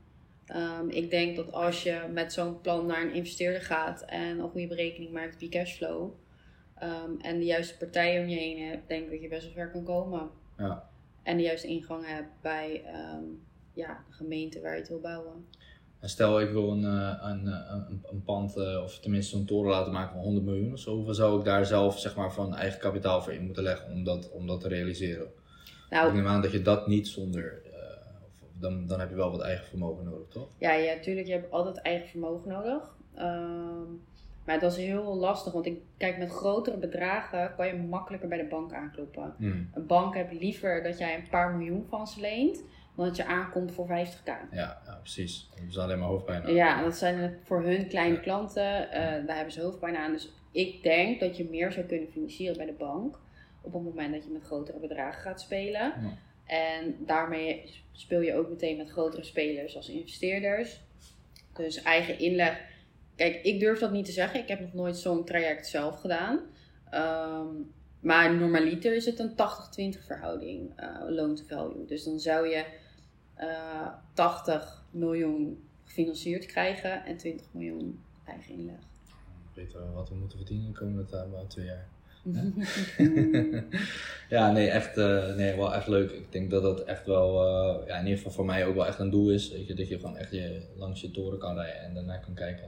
Ehm, ik denk dat als je met zo'n plan naar een investeerder gaat en een goede berekening maakt op je cashflow ehm, en de juiste partijen om je heen hebt, denk ik dat je best wel ver kan komen. Ja. En de juiste ingang hebt bij ehm, ja, de gemeente waar je het wil bouwen. En stel ik wil een, eh, een, eh, een, een pand, eh, of tenminste een toren laten maken van 100 miljoen of zo, hoeveel zou ik daar zelf zeg maar van eigen kapitaal voor in moeten leggen om dat, om dat te realiseren? Ik Nou, neem aan dat je dat niet zonder, eh, dan, dan heb je wel wat eigen vermogen nodig, toch? ja, ja, tuurlijk, je hebt altijd eigen vermogen nodig. Ehm, maar dat is heel lastig, want ik kijk met grotere bedragen kan je makkelijker bij de bank aankloppen. Hmm. Een bank heeft liever dat jij een paar miljoen van ze leent, dan dat je aankomt voor 50k. Ja, ja, precies. Dan hebben ze alleen maar hoofdpijn aan. Ja, dat zijn voor hun kleine Ja. klanten. eh, daar hebben ze hoofdpijn aan. Dus ik denk dat je meer zou kunnen financieren bij de bank. Op het moment dat je met grotere bedragen gaat spelen. Ja. En daarmee speel je ook meteen met grotere spelers als investeerders. Dus eigen inleg. Kijk, ik durf dat niet te zeggen. Ik heb nog nooit zo'n traject zelf gedaan. Ehm, maar normaliter is het een 80-20 verhouding uh, loan to value. Dus dan zou je eh 80 miljoen gefinancierd krijgen en 20 miljoen eigen inleg. Weten we wat we moeten verdienen de komende twee jaar. ja, nee, echt, eh, nee, wel echt leuk. Ik denk dat dat echt wel, eh, ja, in ieder geval voor mij ook wel echt een doel is. Weet je, dat je gewoon echt je, langs je toren kan rijden en daarna kan kijken.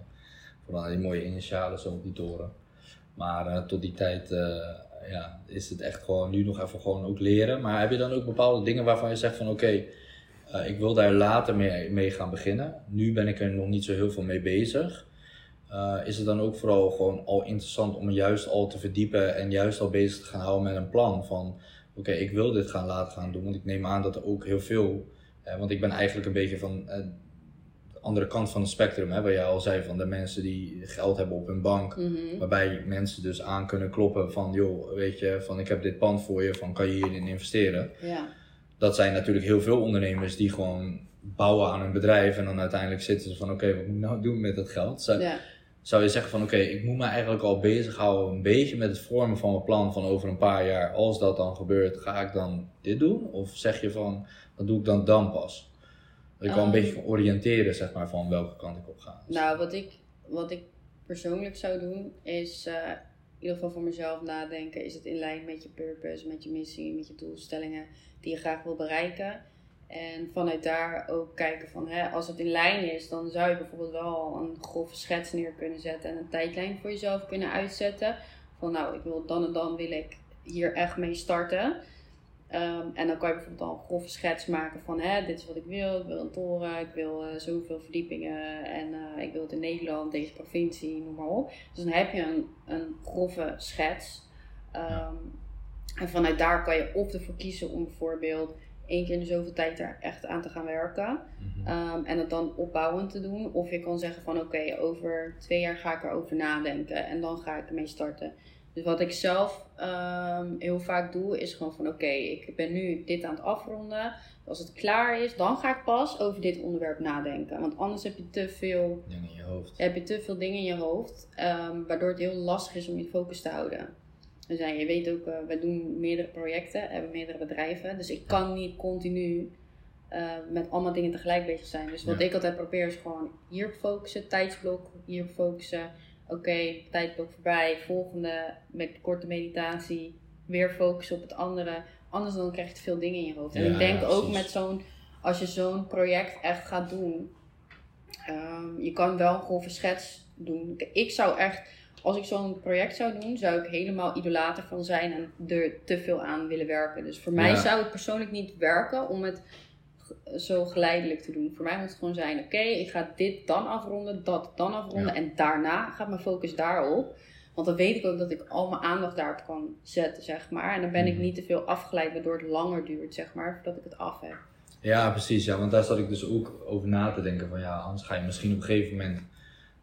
Vooral naar die mooie initialen zo op die toren. Maar eh, tot die tijd ja, is het echt gewoon nu nog even gewoon ook leren. Maar heb je dan ook bepaalde dingen waarvan je zegt van oké, ik wil daar later mee, mee gaan beginnen. Nu ben ik er nog niet zo heel veel mee bezig. Uh, is het dan ook vooral gewoon al interessant om juist al te verdiepen en juist al bezig te gaan houden met een plan van oké, okay, ik wil dit gaan laten gaan doen, want ik neem aan dat er ook heel veel, eh, want ik ben eigenlijk een beetje van eh, de andere kant van het spectrum, hè, waar jij al zei van de mensen die geld hebben op hun bank, mm -hmm. waarbij mensen dus aan kunnen kloppen van joh, weet je, van ik heb dit pand voor je, van kan je hierin investeren? Ja. Dat zijn natuurlijk heel veel ondernemers die gewoon bouwen aan een bedrijf en dan uiteindelijk zitten ze van oké, okay, wat moet ik nou doen met dat geld? Zij, ja zou je zeggen van oké, ik moet me eigenlijk al bezighouden een beetje met het vormen van mijn plan van over een paar jaar. Als dat dan gebeurt, ga ik dan dit doen? Of zeg je van, dat doe ik dan dan pas? Dat ik wel een Ehm. beetje kan oriënteren zeg maar van welke kant ik op ga. Nou, wat ik, wat ik persoonlijk zou doen, is eh, in ieder geval voor mezelf nadenken. Is het in lijn met je purpose, met je missie, met je doelstellingen die je graag wil bereiken? En vanuit daar ook kijken van, hè, als het in lijn is, dan zou je bijvoorbeeld wel een grove schets neer kunnen zetten en een tijdlijn voor jezelf kunnen uitzetten. Van nou, ik wil dan en dan wil ik hier echt mee starten. Ehm, en dan kan je bijvoorbeeld al een grove schets maken van hè, dit is wat ik wil. Ik wil een toren, ik wil eh, zoveel verdiepingen en eh, ik wil het in Nederland, deze provincie, noem maar op. Dus dan heb je een, een grove schets. Ehm, En vanuit daar kan je of ervoor kiezen om bijvoorbeeld één keer in de zoveel tijd daar echt aan te gaan werken. Mhm. Ehm, en het dan opbouwend te doen. Of je kan zeggen van oké, over twee jaar ga ik erover nadenken en dan ga ik ermee starten. Dus wat ik zelf ehm, heel vaak doe, is gewoon van oké, ik ben nu dit aan het afronden. Als het klaar is, dan ga ik pas over dit onderwerp nadenken. Want anders heb je te veel, Dingen in je hoofd. heb je te veel dingen in je hoofd, ehm, waardoor het heel lastig is om je focus te houden. Dus ja, je weet ook, uh, we doen meerdere projecten, hebben meerdere bedrijven. Dus ik kan niet continu uh, met allemaal dingen tegelijk bezig zijn. Dus wat Ja. ik altijd probeer is gewoon hierop focussen, tijdsblok, hierop focussen. Oké, tijdblok voorbij, volgende met korte meditatie, weer focussen op het andere. Anders dan krijg je te veel dingen in je hoofd. En ik denk ja, ook met zo'n, als je zo'n project echt gaat doen, ehm, je kan wel een grove schets doen. Ik zou echt, als ik zo'n project zou doen, zou ik helemaal idolater van zijn en er te veel aan willen werken. Dus voor mij Ja. zou het persoonlijk niet werken om het zo geleidelijk te doen. Voor mij moet het gewoon zijn, oké, ik ga dit dan afronden, dat dan afronden Ja. en daarna gaat mijn focus daarop. Want dan weet ik ook dat ik al mijn aandacht daarop kan zetten, zeg maar. En dan ben ik Mhm. niet te veel afgeleid, waardoor het langer duurt, zeg maar, voordat ik het af heb. Ja, precies. Ja, want daar zat ik dus ook over na te denken. Van ja, anders ga je misschien op een gegeven moment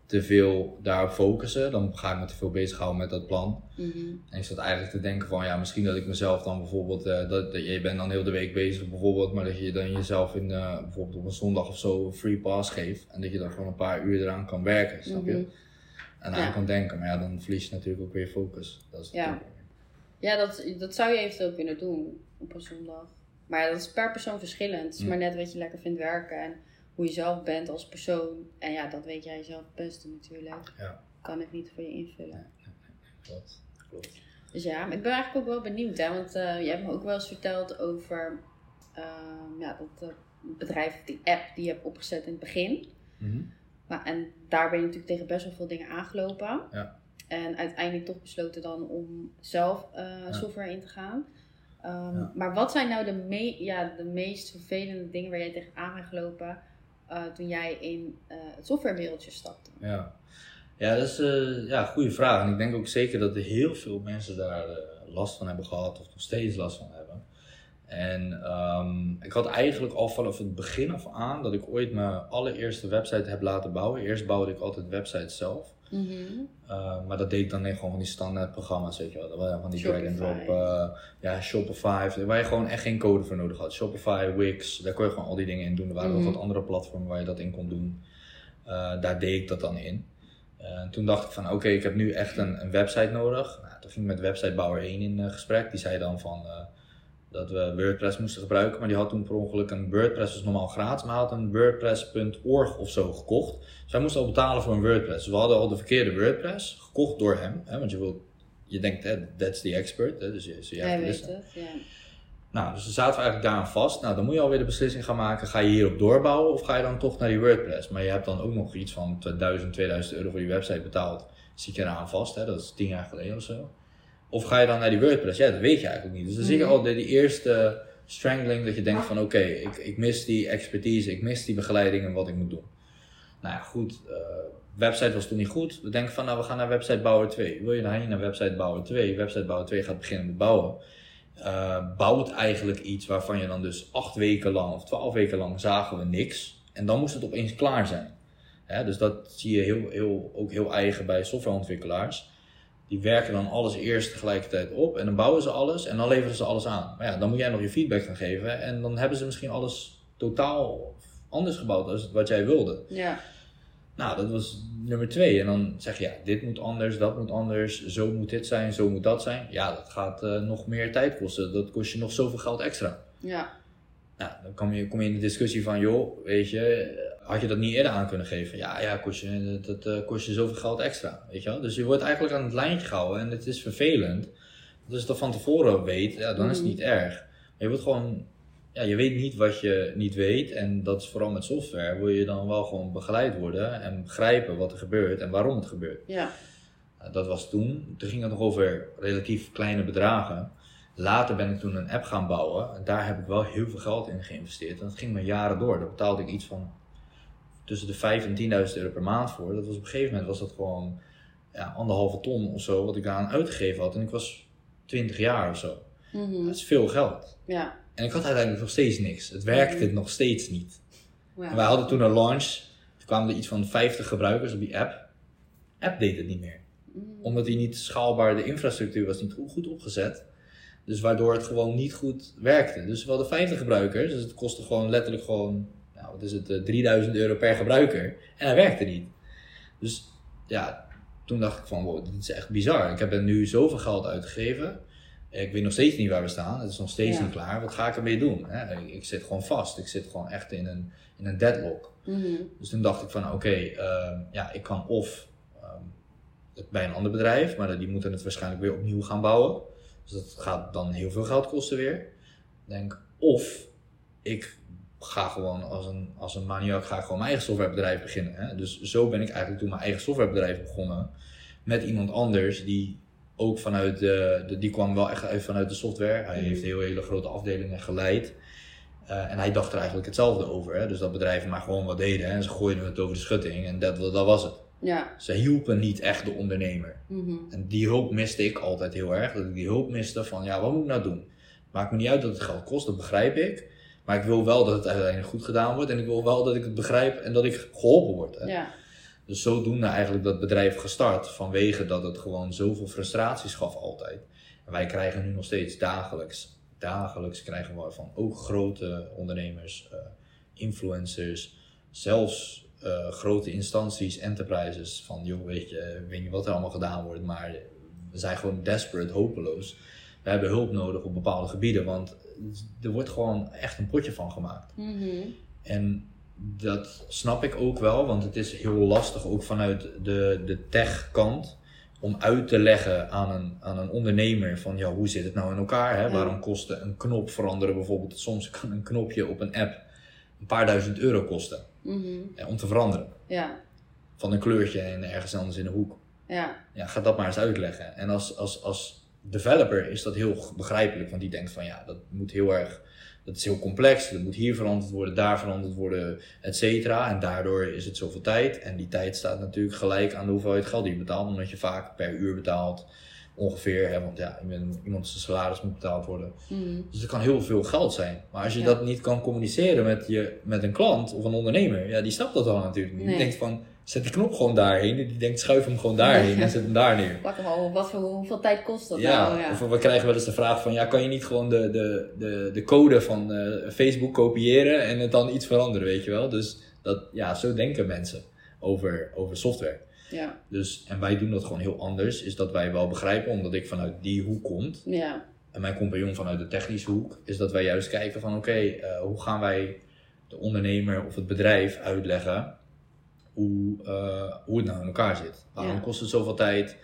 te veel daarop focussen. Dan ga ik me te veel bezighouden met dat plan. Mhm. En ik zat eigenlijk te denken van ja, misschien dat ik mezelf dan bijvoorbeeld, eh, dat, dat je bent dan heel de week bezig bijvoorbeeld, maar dat je dan jezelf in, eh, bijvoorbeeld op een zondag of zo een free pass geeft. En dat je dan gewoon een paar uur eraan kan werken, snap je? Mhm. En aan Ja. kan denken. Maar ja, dan verlies je natuurlijk ook weer focus. Dat is Ja. Ja, dat, dat zou je eventueel kunnen doen op een zondag. Maar ja, dat is per persoon verschillend. Het is Ja. maar net wat je lekker vindt werken en hoe je zelf bent als persoon. En ja, dat weet jij zelf het beste natuurlijk. Ja. Kan ik niet voor je invullen. Klopt. Klopt. Dus ja, maar ik ben eigenlijk ook wel benieuwd, hè. Want eh, je hebt me ook wel eens verteld over ehm, ja, dat eh, bedrijf, die app die je hebt opgezet in het begin. Mhm. Maar, en daar ben je natuurlijk tegen best wel veel dingen aangelopen. Ja. En uiteindelijk toch besloten dan om zelf eh, software in te gaan. Ehm, Ja. Maar wat zijn nou de, me ja, de meest vervelende dingen waar jij tegenaan bent gelopen eh, toen jij in eh, het softwarewereldje stapte? Ja, ja dat is eh, ja, een goede vraag. En ik denk ook zeker dat er heel veel mensen daar last van hebben gehad, of nog steeds last van hebben. En ehm, ik had eigenlijk al vanaf het begin af aan dat ik ooit mijn allereerste website heb laten bouwen. Eerst bouwde ik altijd websites zelf. Uh, maar dat deed ik dan gewoon van die standaard programma's, weet je wel. Dat waren van die drag and drop, uh, ja, Shopify, waar je gewoon echt geen code voor nodig had. Shopify, Wix, daar kon je gewoon al die dingen in doen. Er waren Mhm. ook wat andere platformen waar je dat in kon doen. Uh, daar deed ik dat dan in. Toen dacht ik van, oké, ik heb nu echt een, een website nodig. Nou, toen ging ik met websitebouwer 1 in gesprek. Die zei dan van, dat we WordPress moesten gebruiken. Maar die had toen per ongeluk een WordPress, dus normaal gratis, maar hij had een WordPress.org of zo gekocht. Dus wij moesten al betalen voor een WordPress. Dus we hadden al de verkeerde WordPress, gekocht door hem. Hè, want je, wilt, je denkt, hè, that's the expert. Hè, dus je, dus je Hij weet het, ja. Nou, dus dan zaten we eigenlijk daaraan vast. Nou, dan moet je alweer de beslissing gaan maken. Ga je hierop doorbouwen of ga je dan toch naar die WordPress? Maar je hebt dan ook nog iets van 1000, 2000 euro voor die website betaald. Zit je eraan vast, hè? dat is tien jaar geleden of zo. Of ga je dan naar die WordPress? Ja, dat weet je eigenlijk niet. Dus dan zie je al de, die eerste strangling dat je denkt van oké, okay, ik, ik mis die expertise, ik mis die begeleiding en wat ik moet doen. Nou ja, goed. Uh, website was toen niet goed. We denken van nou, we gaan naar websitebouwer 2. Wil je dan heen naar websitebouwer 2? Websitebouwer 2 gaat beginnen met bouwen. Uh, bouwt eigenlijk iets waarvan je dan dus acht weken lang of twaalf weken lang zagen we niks. En dan moest het opeens klaar zijn. Hè, dus dat zie je heel, heel, ook heel eigen bij softwareontwikkelaars. Die werken dan alles eerst tegelijkertijd op en dan bouwen ze alles en dan leveren ze alles aan. Maar ja, dan moet jij nog je feedback gaan geven en dan hebben ze misschien alles totaal anders gebouwd als wat jij wilde. Ja. Nou, dat was nummer twee. En dan zeg je, ja, dit moet anders, dat moet anders, zo moet dit zijn, zo moet dat zijn. Ja, dat gaat eh, nog meer tijd kosten. Dat kost je nog zoveel geld extra. Ja. Nou, dan kom je, kom je in de discussie van, joh, weet je, had je dat niet eerder aan kunnen geven? Ja, ja, kost je, dat, dat eh, kost je zoveel geld extra, weet je wel? Dus je wordt eigenlijk aan het lijntje gehouden en het is vervelend. Dus als je dat van tevoren weet, ja, dan is het Mhm. niet erg. Maar je wordt gewoon, ja, je weet niet wat je niet weet en dat is vooral met software, wil je dan wel gewoon begeleid worden en begrijpen wat er gebeurt en waarom het gebeurt. Ja. Nou, dat was toen. Toen ging het nog over relatief kleine bedragen. Later ben ik toen een app gaan bouwen. En daar heb ik wel heel veel geld in geïnvesteerd. En dat ging me jaren door. Daar betaalde ik iets van tussen de 5 en 10.000 euro per maand voor. Dat was op een gegeven moment was dat gewoon ja, anderhalve ton of zo wat ik daaraan uitgegeven had. En ik was 20 jaar of zo. Mhm. Dat is veel geld. Ja. En ik had uiteindelijk nog steeds niks. Het werkte nog steeds niet. Ja. En wij hadden toen een launch. Toen kwamen er iets van 50 gebruikers op die app. App deed het niet meer Mhm. omdat die niet schaalbaar, de infrastructuur was niet goed, goed opgezet. Dus waardoor het gewoon niet goed werkte. Dus we hadden 50 gebruikers, dus het kostte gewoon letterlijk gewoon, nou wat is het, eh, 3000 euro per gebruiker. En hij werkte niet. Dus ja, toen dacht ik van, wow, dit is echt bizar. Ik heb er nu zoveel geld uitgegeven. Ik weet nog steeds niet waar we staan. Het is nog steeds Ja. niet klaar. Wat ga ik ermee doen? Hè? Ik, ik zit gewoon vast. Ik zit gewoon echt in een, in een deadlock. Mhm. Dus toen dacht ik van oké, ehm, ja, ik kan of ehm, het bij een ander bedrijf, maar die moeten het waarschijnlijk weer opnieuw gaan bouwen. Dus dat gaat dan heel veel geld kosten weer. Denk, of ik ga gewoon als een, als een maniak ga ik gewoon mijn eigen softwarebedrijf beginnen. Hè? Dus zo ben ik eigenlijk toen mijn eigen softwarebedrijf begonnen. Met iemand anders die ook vanuit de, de die kwam wel echt uit vanuit de software. Hij Mhm. heeft heel hele grote afdelingen geleid. Eh, en hij dacht er eigenlijk hetzelfde over. Hè? Dus dat bedrijven maar gewoon wat deden. Hè? En ze gooiden het over de schutting en dat, dat was het. Ja. Ze hielpen niet echt de ondernemer. Mhm. En die hulp miste ik altijd heel erg. Dat ik die hulp miste van, ja, wat moet ik nou doen? Maakt me niet uit dat het geld kost, dat begrijp ik. Maar ik wil wel dat het uiteindelijk goed gedaan wordt. En ik wil wel dat ik het begrijp en dat ik geholpen word. Hè? Ja. Dus zodoende eigenlijk dat bedrijf gestart. Vanwege dat het gewoon zoveel frustraties gaf altijd. En wij krijgen nu nog steeds dagelijks, dagelijks krijgen we van ook grote ondernemers, eh, influencers, zelfs eh, grote instanties, enterprises. Van joh, weet je, ik weet niet wat er allemaal gedaan wordt, maar we zijn gewoon desperate, hopeloos. We hebben hulp nodig op bepaalde gebieden, want er wordt gewoon echt een potje van gemaakt. Mhm. En dat snap ik ook wel, want het is heel lastig ook vanuit de, de tech-kant om uit te leggen aan een, aan een ondernemer van ja, hoe zit het nou in elkaar? Hè? Ja. Waarom kost een knop veranderen bijvoorbeeld? Soms kan een knopje op een app een paar duizend euro kosten Mhm. om te veranderen. Ja. Van een kleurtje en ergens anders in de hoek. Ja. Ja, ga dat maar eens uitleggen. En als, als, als developer is dat heel begrijpelijk, want die denkt van ja, dat moet heel erg, dat is heel complex, dat moet hier veranderd worden, daar veranderd worden, et cetera. En daardoor is het zoveel tijd. En die tijd staat natuurlijk gelijk aan de hoeveelheid geld die je betaalt, omdat je vaak per uur betaalt ongeveer, hè, want ja, iemand zijn salaris moet betaald worden. Mhm. Dus het kan heel veel geld zijn. Maar als je Ja. dat niet kan communiceren met, je, met een klant of een ondernemer, ja, die snapt dat dan natuurlijk niet. Nee. Die denkt van, zet die knop gewoon daarheen. Die denkt, schuif hem gewoon daarheen en zet hem daar neer. Pak hem al, wat voor, hoeveel tijd kost dat Ja, nou? Ja. of we krijgen wel eens de vraag van, ja, kan je niet gewoon de, de, de, de code van eh, Facebook kopiëren en het dan iets veranderen, weet je wel? Dus dat, ja, zo denken mensen over, over software. ja. Dus, en wij doen dat gewoon heel anders, is dat wij wel begrijpen, omdat ik vanuit die hoek kom, Ja. en mijn compagnon vanuit de technische hoek, is dat wij juist kijken van oké, eh, hoe gaan wij de ondernemer of het bedrijf uitleggen hoe, eh, hoe het nou in elkaar zit. Waarom Ja. kost het zoveel tijd?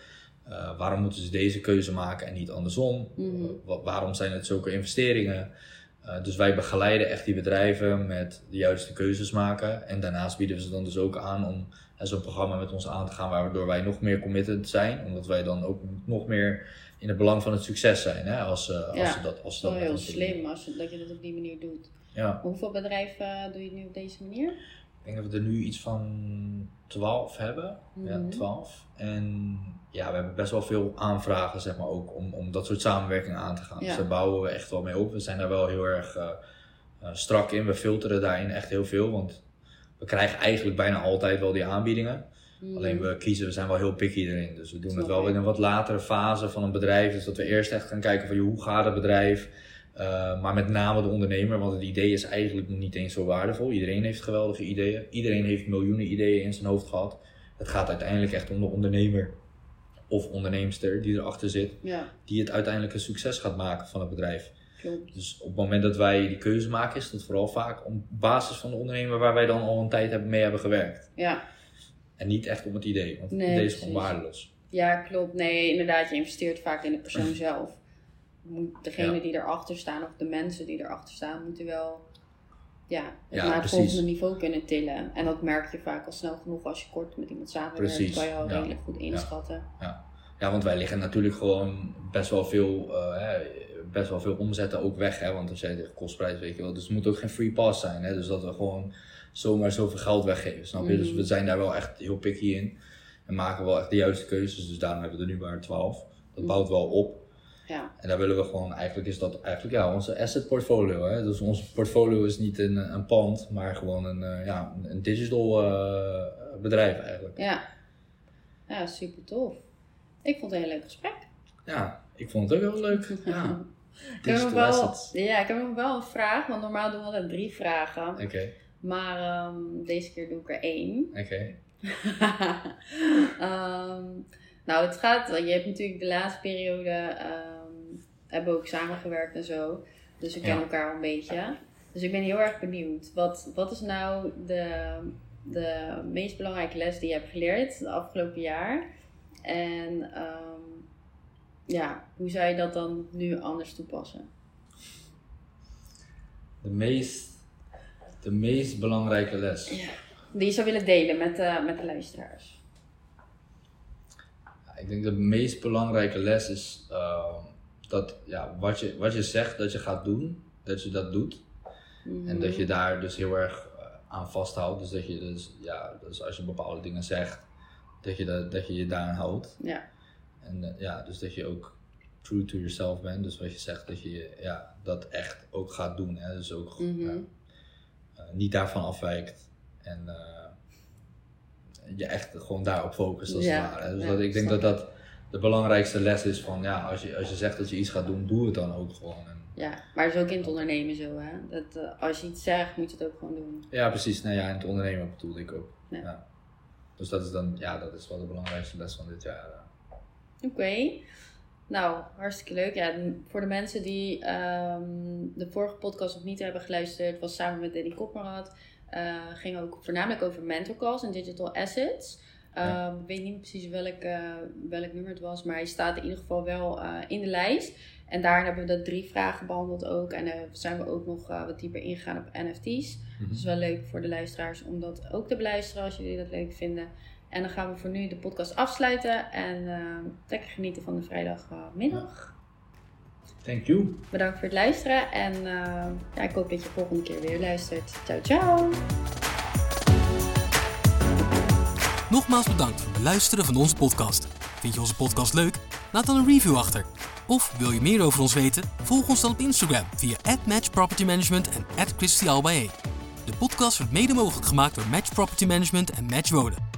Eh, waarom moeten ze deze keuze maken en niet andersom? Mhm. Wa- waarom zijn het zulke investeringen? Eh, dus wij begeleiden echt die bedrijven met de juiste keuzes maken. En daarnaast bieden we ze dan dus ook aan om eh, zo'n programma met ons aan te gaan, waardoor wij nog meer committed zijn. Omdat wij dan ook nog meer in het belang van het succes zijn. Hè? Als, eh, als Ja, ze dat, als ze Dat dat heel slim als je, dat je dat op die manier doet. Ja, hoeveel bedrijven eh, doe je nu op deze manier? Ik denk dat we er nu iets van 12 hebben. Ja, Mhm. 12. En ja, we hebben best wel veel aanvragen, zeg maar, ook om, om dat soort samenwerking aan te gaan. Ja. Dus daar bouwen we echt wel mee op. We zijn daar wel heel erg eh, eh, strak in. We filteren daarin echt heel veel, want we krijgen eigenlijk bijna altijd wel die aanbiedingen. Mhm. Alleen we kiezen, we zijn wel heel picky erin. Dus we doen het wel in een wat latere fase van een bedrijf. Dus dat we eerst echt gaan kijken van joh, hoe gaat het bedrijf? Uh, maar met name de ondernemer, want het idee is eigenlijk nog niet eens zo waardevol. Iedereen heeft geweldige ideeën. Iedereen heeft miljoenen ideeën in zijn hoofd gehad. Het gaat uiteindelijk echt om de ondernemer of onderneemster die erachter zit, Ja, die het uiteindelijk een succes gaat maken van het bedrijf. klopt. Dus op het moment dat wij die keuze maken, is dat vooral vaak op basis van de ondernemer waar wij dan al een tijd mee hebben gewerkt. Ja. En niet echt om het idee, want het Nee, idee is gewoon waardeloos. ja, klopt. Nee, inderdaad, je investeert vaak in de persoon zelf. Moet- Degene Ja. die erachter staan, of de mensen die erachter staan, moeten wel ja, het Ja, naar het volgende niveau kunnen tillen. En dat merk je vaak al snel genoeg als je kort met iemand samenwerkt. Precies, kan je al ja. redelijk goed inschatten. Ja, want wij liggen natuurlijk gewoon best wel veel, eh, hè, best wel veel omzetten ook weg. Hè? Want als jij tegen kostprijs, weet je wel. Dus het moet ook geen free pass zijn. Hè? Dus dat we gewoon zomaar zoveel geld weggeven. Snap je? Dus Mhm. we zijn daar wel echt heel picky in. En maken wel echt de juiste keuzes. Dus daarom hebben we er nu maar 12. Dat Mhm. bouwt wel op. Ja, En daar willen we gewoon, eigenlijk is dat eigenlijk ja, onze asset portfolio. Hè? Dus ons portfolio is niet een, een pand, maar gewoon een, eh, ja, een- digital eh, bedrijf eigenlijk. ja. ja super tof. Ik vond het een heel leuk gesprek. Ja, ik vond het ook heel leuk. Ja. Ik heb, nog Digital wel, assets. ja, ik heb nog wel een vraag, want normaal doen we altijd drie vragen. Oké, Maar ehm, deze keer doe ik er één. oké. Ehm, nou, het gaat, je hebt natuurlijk de laatste periode, ehm, hebben ook samengewerkt en zo. Dus we kennen Ja. elkaar al een beetje. Dus ik ben heel erg benieuwd. Wat, wat is nou de, de meest belangrijke les die je hebt geleerd het afgelopen jaar? En ehm, ja, hoe zou je dat dan nu anders toepassen? De meest, de meest belangrijke les. Die je zou willen delen met, de met de luisteraars. Ik denk de meest belangrijke les is eh, dat ja, wat, je, wat je zegt dat je gaat doen, dat je dat doet. En dat je daar dus heel erg eh, aan vasthoudt. Dus dat je dus, ja, dus als je bepaalde dingen zegt, dat je, dat, dat je je daaraan houdt. Ja. En eh, ja, dus dat je ook true to yourself bent. Dus wat je zegt, dat je ja, dat echt ook gaat doen. Hè? Dus ook Mhm. ja, eh, niet daarvan afwijkt. En je echt gewoon daarop focust als Ja, het ware. Dus ja, dat, ik denk dat dat de belangrijkste les is van ja, als je, als je zegt dat je iets gaat doen, doe het dan ook gewoon. En, Ja, maar het is ook in het ondernemen zo, hè? Dat eh, als je iets zegt, moet je het ook gewoon doen. Ja, precies. Nou ja, en het ondernemen bedoelde ik ook. Ja. Ja. Dus dat is dan, ja, dat is wel de belangrijkste les van dit jaar. Oké. Nou, hartstikke leuk. Ja, voor de mensen die ehm, de vorige podcast nog niet hebben geluisterd, was samen met Danny Kopmerad. eh ging ook voornamelijk over mentor calls en digital assets. Ja. Ehm, Ik weet niet precies welk, eh, welk nummer het was, maar hij staat in ieder geval wel eh, in de lijst. En daar hebben we de drie vragen behandeld ook. En eh zijn we ook nog wat dieper ingegaan op NFT's. Mhm. Het is wel leuk voor de luisteraars om dat ook te beluisteren als jullie dat leuk vinden. En dan gaan we voor nu de podcast afsluiten en eh, lekker genieten van de vrijdagmiddag. Thank you. Bedankt voor het luisteren en ja, ik hoop dat je volgende keer weer luistert. Ciao, ciao! Nogmaals bedankt voor het beluisteren van onze podcast. Vind je onze podcast leuk? Laat dan een review achter. Of wil je meer over ons weten? Volg ons dan op Instagram via @matchpropertymanagement en @christialbae. De podcast wordt mede mogelijk gemaakt door Match Property Management en Match Wonen.